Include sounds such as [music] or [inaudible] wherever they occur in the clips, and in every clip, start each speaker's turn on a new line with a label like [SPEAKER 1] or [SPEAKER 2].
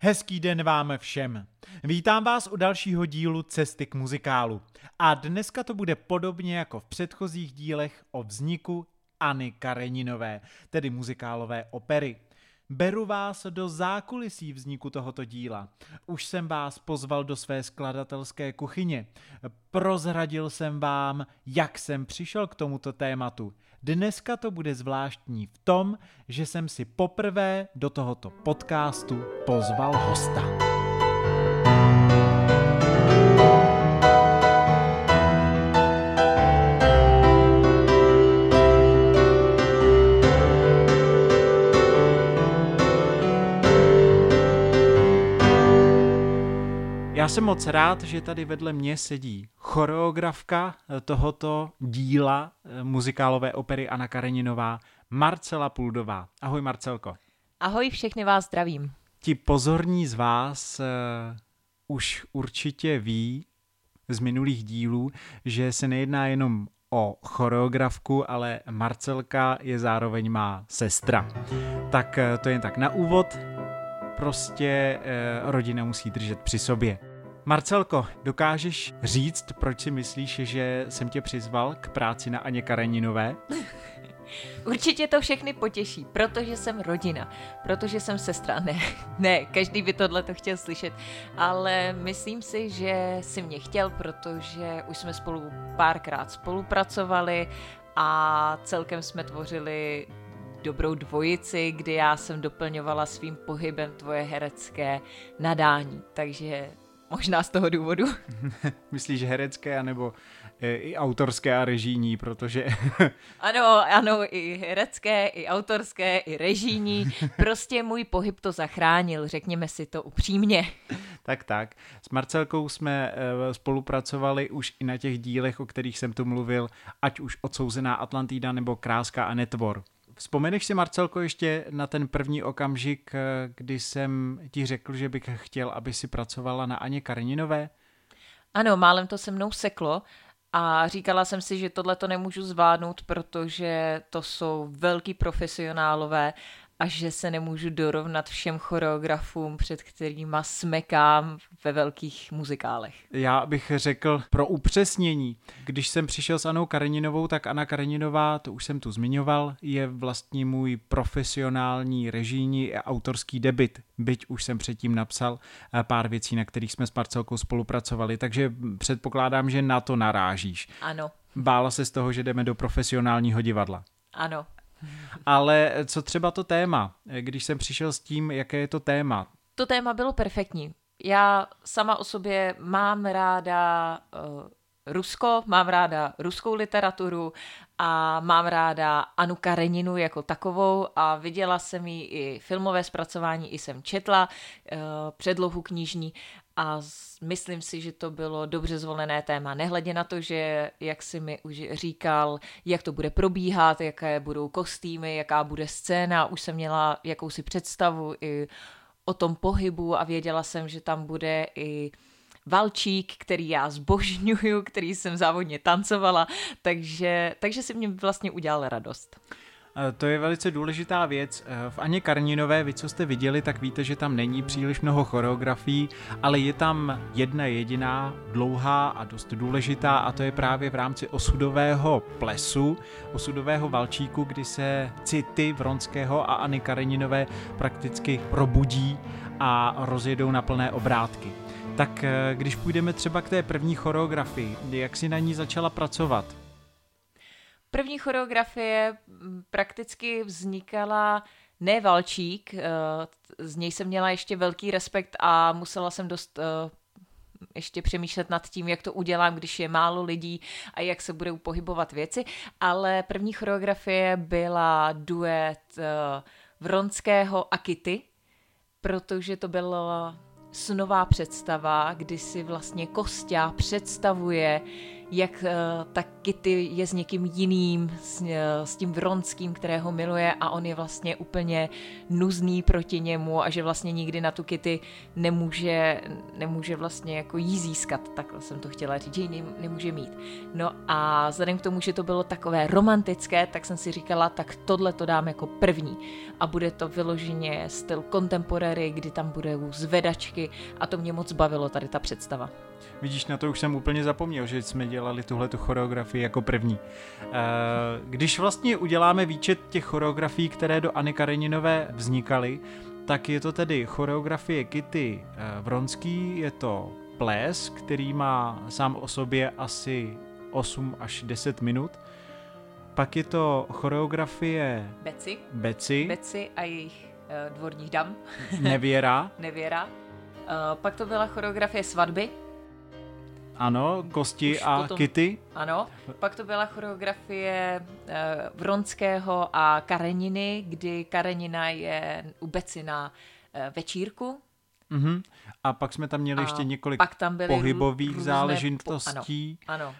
[SPEAKER 1] Hezký den vám všem. Vítám vás u dalšího dílu Cesty k muzikálu. A dneska to bude podobně jako v předchozích dílech o vzniku Anny Kareninové, tedy muzikálové opery. Beru vás do zákulisí vzniku tohoto díla. Už jsem vás pozval do své skladatelské kuchyně. Prozradil jsem vám, jak jsem přišel k tomuto tématu. Dneska to bude zvláštní v tom, že jsem si poprvé do tohoto podcastu pozval hosta. Já jsem moc rád, že tady vedle mě sedí choreografka eh, tohoto díla eh, muzikálové opery Anna Kareninová, Marcela Puldová. Ahoj Marcelko.
[SPEAKER 2] Ahoj, všechny vás zdravím.
[SPEAKER 1] Ti pozorní z vás uh, už určitě ví z minulých dílů, že se nejedná jenom o choreografku, ale Marcelka je zároveň má sestra. Tak to jen tak na úvod, prostě eh, rodina musí držet při sobě. Marcelko, dokážeš říct, proč si myslíš, že jsem tě přizval k práci na Aně Kareninové? [laughs]
[SPEAKER 2] Určitě to všechny potěší, protože jsem rodina, protože jsem sestra. Ne, [laughs] ne, každý by tohle to chtěl slyšet, ale myslím si, že si mě chtěl, protože už jsme spolu párkrát spolupracovali a celkem jsme tvořili dobrou dvojici, kdy já jsem doplňovala svým pohybem tvoje herecké nadání. Takže Možná z toho důvodu. [laughs]
[SPEAKER 1] Myslíš herecké, anebo e, i autorské a režijní, protože... [laughs]
[SPEAKER 2] ano, ano, i herecké, i autorské, i režijní. [laughs] Prostě můj pohyb to zachránil, řekněme si to upřímně.
[SPEAKER 1] tak, tak. S Marcelkou jsme e, spolupracovali už i na těch dílech, o kterých jsem tu mluvil, ať už Odsouzená Atlantida nebo Kráska a netvor. Vzpomeneš si, Marcelko, ještě na ten první okamžik, eh, kdy jsem ti řekl, že bych chtěl, aby si pracovala na Aně Karninové?
[SPEAKER 2] Ano, málem to se mnou seklo a říkala jsem si, že tohle to nemůžu zvládnout, protože to jsou velký profesionálové a že se nemůžu dorovnat všem choreografům, před kterými smekám ve velkých muzikálech.
[SPEAKER 1] Já bych řekl pro upřesnění, když jsem přišel s Anou Kareninovou, tak Anna Kareninová, to už jsem tu zmiňoval, je vlastně můj profesionální režijní a autorský debit, byť už jsem předtím napsal eh, pár věcí, na kterých jsme s Marcelkou spolupracovali, takže předpokládám, že na to narážíš.
[SPEAKER 2] Ano.
[SPEAKER 1] Bála se z toho, že jdeme do profesionálního divadla.
[SPEAKER 2] Ano,
[SPEAKER 1] ale co třeba to téma, když jsem přišel s tím, jaké je to téma?
[SPEAKER 2] To téma bylo perfektní. Já sama o sobě mám ráda uh, Rusko, mám ráda ruskou literaturu a mám ráda Anu Kareninu jako takovou a viděla jsem ji i filmové zpracování, i jsem četla uh, předlohu knižní a myslím si, že to bylo dobře zvolené téma. Nehledě na to, že jak si mi už říkal, jak to bude probíhat, jaké budou kostýmy, jaká bude scéna, už jsem měla jakousi představu i o tom pohybu a věděla jsem, že tam bude i valčík, který já zbožňuju, který jsem závodně tancovala, takže, takže si mě vlastně udělal radost.
[SPEAKER 1] Eh, to je velice důležitá věc. Eh, v Aně Karninové, vy co jste viděli, tak víte, že tam není příliš mnoho choreografií, ale je tam jedna jediná, dlouhá a dost důležitá a to je právě v rámci osudového plesu, osudového valčíku, kdy se city Vronského a Anny Kareninové prakticky probudí a rozjedou na plné obrátky. Tak eh, když půjdeme třeba k té první choreografii, jak si na ní začala pracovat?
[SPEAKER 2] První choreografie mm, prakticky vznikala ne Valčík, eh, z něj jsem měla ještě velký respekt a musela jsem dost eh, ještě přemýšlet nad tím, jak to udělám, když je málo lidí a jak se budou pohybovat věci, ale první choreografie byla duet eh, Vronského a Kitty, protože to byla snová představa, kdy si vlastně Kostя představuje, jak uh, ta Kitty je s někým jiným, s, uh, s tím Vronským, kterého miluje a on je vlastně úplně nuzný proti němu a že vlastně nikdy na tu Kitty nemůže, nemůže vlastně jako jí získat, takhle jsem to chtěla říct, že ji nemůže mít. No a vzhledem k tomu, že to bylo takové romantické, tak jsem si říkala, tak tohle to dám jako první a bude to vyloženě styl contemporary, kdy tam bude zvedačky a to mě moc bavilo tady ta představa.
[SPEAKER 1] Vidíš, na to už jsem úplně zapomněl, že jsme dělali tuhle tu choreografii jako první. Eh, když vlastně uděláme výčet těch choreografií, které do Anny Kareninové vznikaly, tak je to tedy choreografie Kitty eh, Vronský, je to ples, který má sám o sobě asi 8 až 10 minut. Pak je to choreografie
[SPEAKER 2] Beci.
[SPEAKER 1] Beci.
[SPEAKER 2] Beci a jejich uh, dvorních dam.
[SPEAKER 1] Nevěra. [laughs]
[SPEAKER 2] Nevěra. Pak to byla choreografie svatby.
[SPEAKER 1] Ano, Kosti Už a potom, Kitty.
[SPEAKER 2] Ano, pak to byla choreografie uh, Vronského a Kareniny, kdy Karenina je u Beci na uh, večírku
[SPEAKER 1] Mm-hmm. A pak jsme tam měli a ještě několik pak tam byly pohybových různé, záležitostí,
[SPEAKER 2] ano, ano. Uh,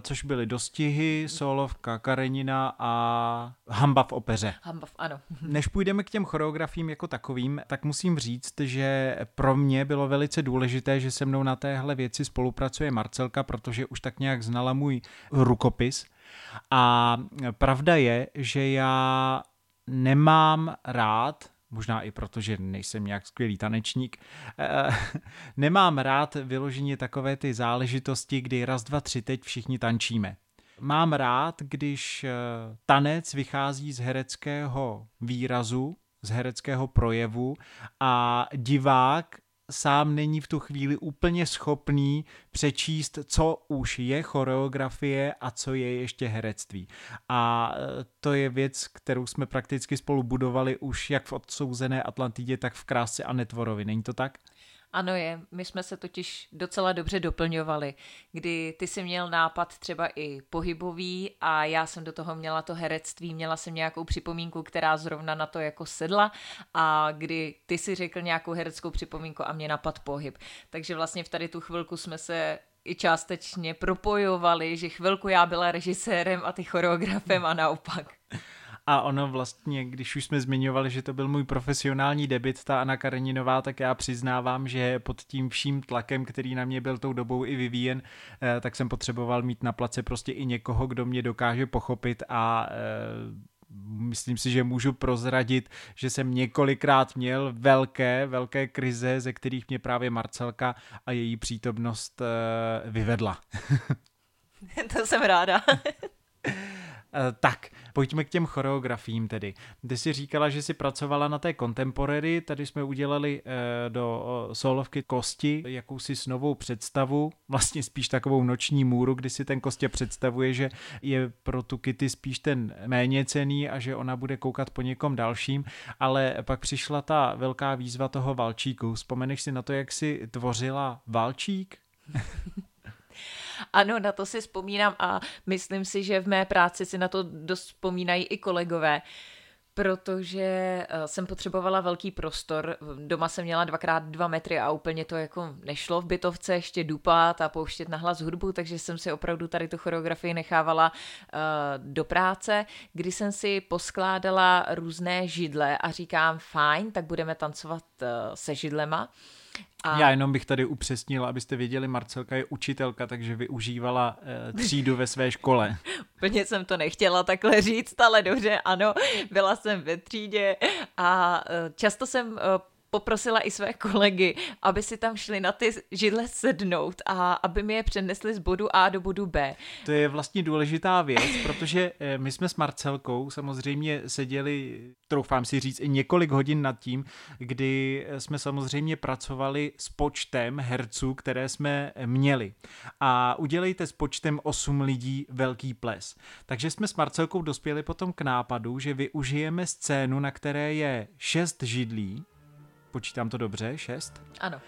[SPEAKER 1] což byly dostihy, solovka, karenina a hamba v opeře.
[SPEAKER 2] Hamba v, ano. [laughs]
[SPEAKER 1] Než půjdeme k těm choreografím jako takovým, tak musím říct, že pro mě bylo velice důležité, že se mnou na téhle věci spolupracuje Marcelka, protože už tak nějak znala můj rukopis. A pravda je, že já nemám rád možná i proto, že nejsem nějak skvělý tanečník, eh, [laughs] nemám rád vyloženě takové ty záležitosti, kdy raz, dva, tři, teď všichni tančíme. Mám rád, když eh, tanec vychází z hereckého výrazu, z hereckého projevu a divák sám není v tu chvíli úplně schopný přečíst, co už je choreografie a co je ještě herectví. A e, to je věc, kterou jsme prakticky spolu budovali už jak v odsouzené Atlantidě, tak v krásce a netvorovi. Není to tak?
[SPEAKER 2] Ano je, my jsme se totiž docela dobře doplňovali, kdy ty si měl nápad třeba i pohybový a já jsem do toho měla to herectví, měla jsem nějakou připomínku, která zrovna na to jako sedla a kdy ty si řekl nějakou hereckou připomínku a mě napad pohyb. Takže vlastně v tady tu chvilku jsme se i částečně propojovali, že chvilku já byla režisérem a ty choreografem a naopak. [laughs]
[SPEAKER 1] A ono vlastně, když už jsme zmiňovali, že to byl můj profesionální debit, ta Anna Kareninová, tak já přiznávám, že pod tím vším tlakem, který na mě byl tou dobou i vyvíjen, eh, tak jsem potřeboval mít na place prostě i někoho, kdo mě dokáže pochopit a eh, myslím si, že můžu prozradit, že jsem několikrát měl velké, velké krize, ze kterých mě právě Marcelka a její přítomnost eh, vyvedla. [laughs]
[SPEAKER 2] to jsem ráda. [laughs]
[SPEAKER 1] Eh, tak, pojďme k těm choreografím tedy. Ty jsi říkala, že jsi pracovala na té contemporary, tady jsme udělali eh, do solovky Kosti jakousi novou představu, vlastně spíš takovou noční můru, kdy si ten Kostě představuje, že je pro tu Kitty spíš ten méně cený a že ona bude koukat po někom dalším, ale pak přišla ta velká výzva toho valčíku. Vzpomeneš si na to, jak jsi tvořila valčík? [laughs]
[SPEAKER 2] Ano, na to si vzpomínám a myslím si, že v mé práci si na to dost vzpomínají i kolegové protože eh, jsem potřebovala velký prostor. Doma jsem měla dvakrát dva metry a úplně to jako nešlo v bytovce ještě dupat a pouštět na hlas hudbu, takže jsem si opravdu tady tu choreografii nechávala uh, do práce, kdy jsem si poskládala různé židle a říkám, fajn, tak budeme tancovat uh, se židlema.
[SPEAKER 1] A... Já jenom bych tady upřesnil, abyste věděli, Marcelka je učitelka, takže využívala e, třídu ve své škole. [laughs]
[SPEAKER 2] Úplně jsem to nechtěla takhle říct, ale dobře, ano, byla jsem ve třídě a e, často jsem e, poprosila i své kolegy, aby si tam šli na ty židle sednout a aby mi je přenesli z bodu A do bodu B.
[SPEAKER 1] To je vlastně důležitá věc, protože eh, my jsme s Marcelkou samozřejmě seděli, troufám si říct, i několik hodin nad tím, kdy jsme samozřejmě pracovali s počtem herců, které jsme měli. A udělejte s počtem 8 lidí velký ples. Takže jsme s Marcelkou dospěli potom k nápadu, že využijeme scénu, na které je 6 židlí, počítám to dobře, šest?
[SPEAKER 2] Ano.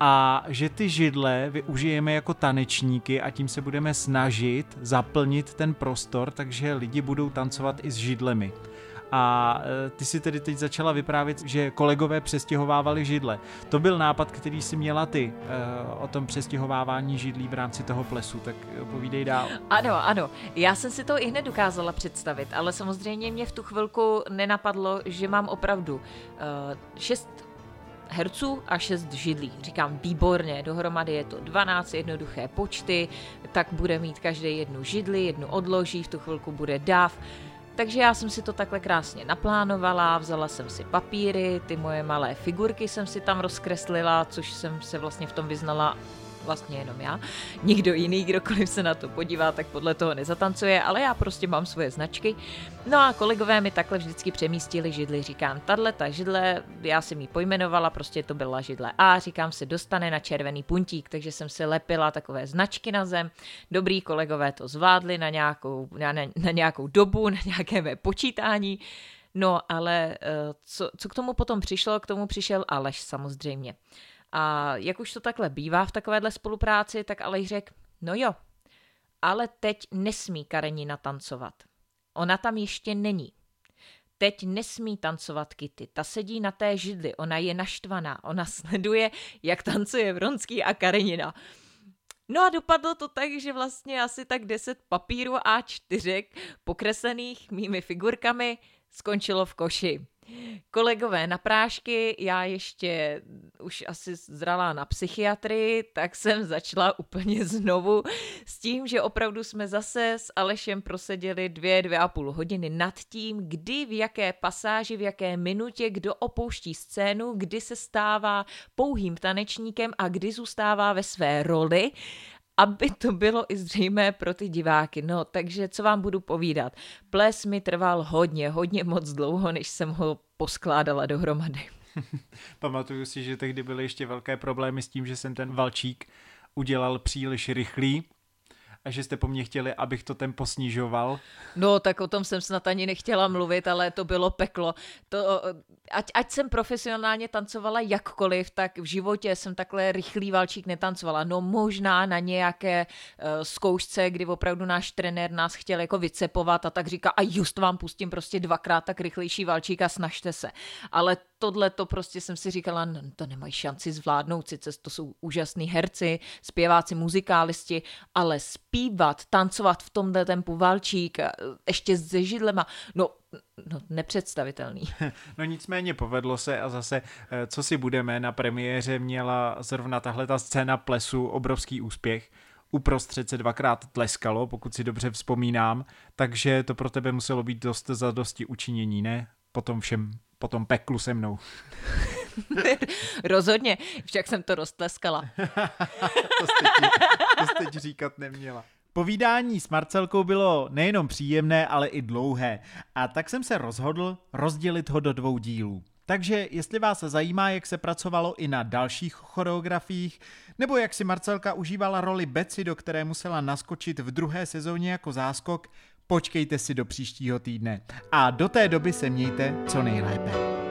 [SPEAKER 1] A že ty židle využijeme jako tanečníky a tím se budeme snažit zaplnit ten prostor, takže lidi budou tancovat i s židlemi. A e, ty si tedy teď začala vyprávět, že kolegové přestěhovávali židle. To byl nápad, který si měla ty e, o tom přestěhovávání židlí v rámci toho plesu, tak povídej dál.
[SPEAKER 2] Ano, ano. Já jsem si to i hned dokázala představit, ale samozřejmě mě v tu chvilku nenapadlo, že mám opravdu šest herců a 6 židlí. Říkám výborně, dohromady je to 12 jednoduché počty, tak bude mít každý jednu židli, jednu odloží, v tu chvilku bude dav. Takže já jsem si to takhle krásně naplánovala, vzala jsem si papíry, ty moje malé figurky jsem si tam rozkreslila, což jsem se vlastně v tom vyznala vlastně jenom já. Nikdo jiný, kdokoliv se na to podívá, tak podle toho nezatancuje, ale já prostě mám svoje značky. No a kolegové mi takhle vždycky přemístili židli. Říkám, tahle ta židle, já jsem ji pojmenovala, prostě to byla židle A, říkám se dostane na červený puntík, takže jsem si lepila takové značky na zem. Dobrý kolegové to zvládli na nějakou, na, na nějakou dobu, na nějaké mé počítání. No, ale eh, co, co k tomu potom přišlo? K tomu přišel Aleš samozřejmě. A jak už to takhle bývá v takovéhle spolupráci, tak Aleš řekl, no jo, ale teď nesmí Karenina tancovat. Ona tam ještě není. Teď nesmí tancovat Kitty. Ta sedí na té židli, ona je naštvaná, ona sleduje, jak tancuje Vronský a Karenina. No a dopadlo to tak, že vlastně asi tak 10 papírů A4 pokreslených mými figurkami skončilo v koši. Kolegové na prášky, já ještě už asi zralá na psychiatrii, tak jsem začala úplně znovu s tím, že opravdu jsme zase s Alešem proseděli dvě, dvě a půl hodiny nad tím, kdy, v jaké pasáži, v jaké minutě, kdo opouští scénu, kdy se stává pouhým tanečníkem a kdy zůstává ve své roli aby to bylo i zřejmé pro ty diváky. No, takže co vám budu povídat? Ples mi trval hodně, hodně moc dlouho, než jsem ho poskládala dohromady. [laughs]
[SPEAKER 1] Pamatuju si, že tehdy byly ještě velké problémy s tím, že jsem ten valčík udělal příliš rychlý, a že jste po mně chtěli, abych to tempo snižoval.
[SPEAKER 2] No, tak o tom jsem snad ani nechtěla mluvit, ale to bylo peklo. To, ať, ať jsem profesionálně tancovala jakkoliv, tak v životě jsem takhle rychlý valčík netancovala. No možná na nějaké uh, zkoušce, kdy opravdu náš trenér nás chtěl jako vycepovat a tak říká, a just vám pustím prostě dvakrát tak rychlejší valčík a snažte se. Ale tohle to prostě jsem si říkala, no, to nemají šanci zvládnout, sice to jsou úžasní herci, zpěváci, muzikálisti, ale zpívat, tancovat v tomhle tempu valčík, ještě se židlema, no, no nepředstavitelný. [laughs]
[SPEAKER 1] No nicméně povedlo se a zase, eh, co si budeme, na premiéře měla zrovna tahle ta scéna plesu obrovský úspěch, uprostřed se dvakrát tleskalo, pokud si dobře vzpomínám, takže to pro tebe muselo být dost za dosti učinění, ne? Potom všem po tom peklu se mnou. [laughs]
[SPEAKER 2] Rozhodně, však jsem to roztleskala. [laughs]
[SPEAKER 1] to, jste ti, to jste ti říkat neměla. Povídání s Marcelkou bylo nejenom příjemné, ale i dlouhé a tak jsem se rozhodl rozdělit ho do dvou dílů. Takže jestli vás zajímá, jak se pracovalo i na dalších choreografiích, nebo jak si Marcelka užívala roli Beci, do které musela naskočit v druhé sezóně jako záskok, počkejte si do příštího týdne. A do té doby se mějte co nejlépe.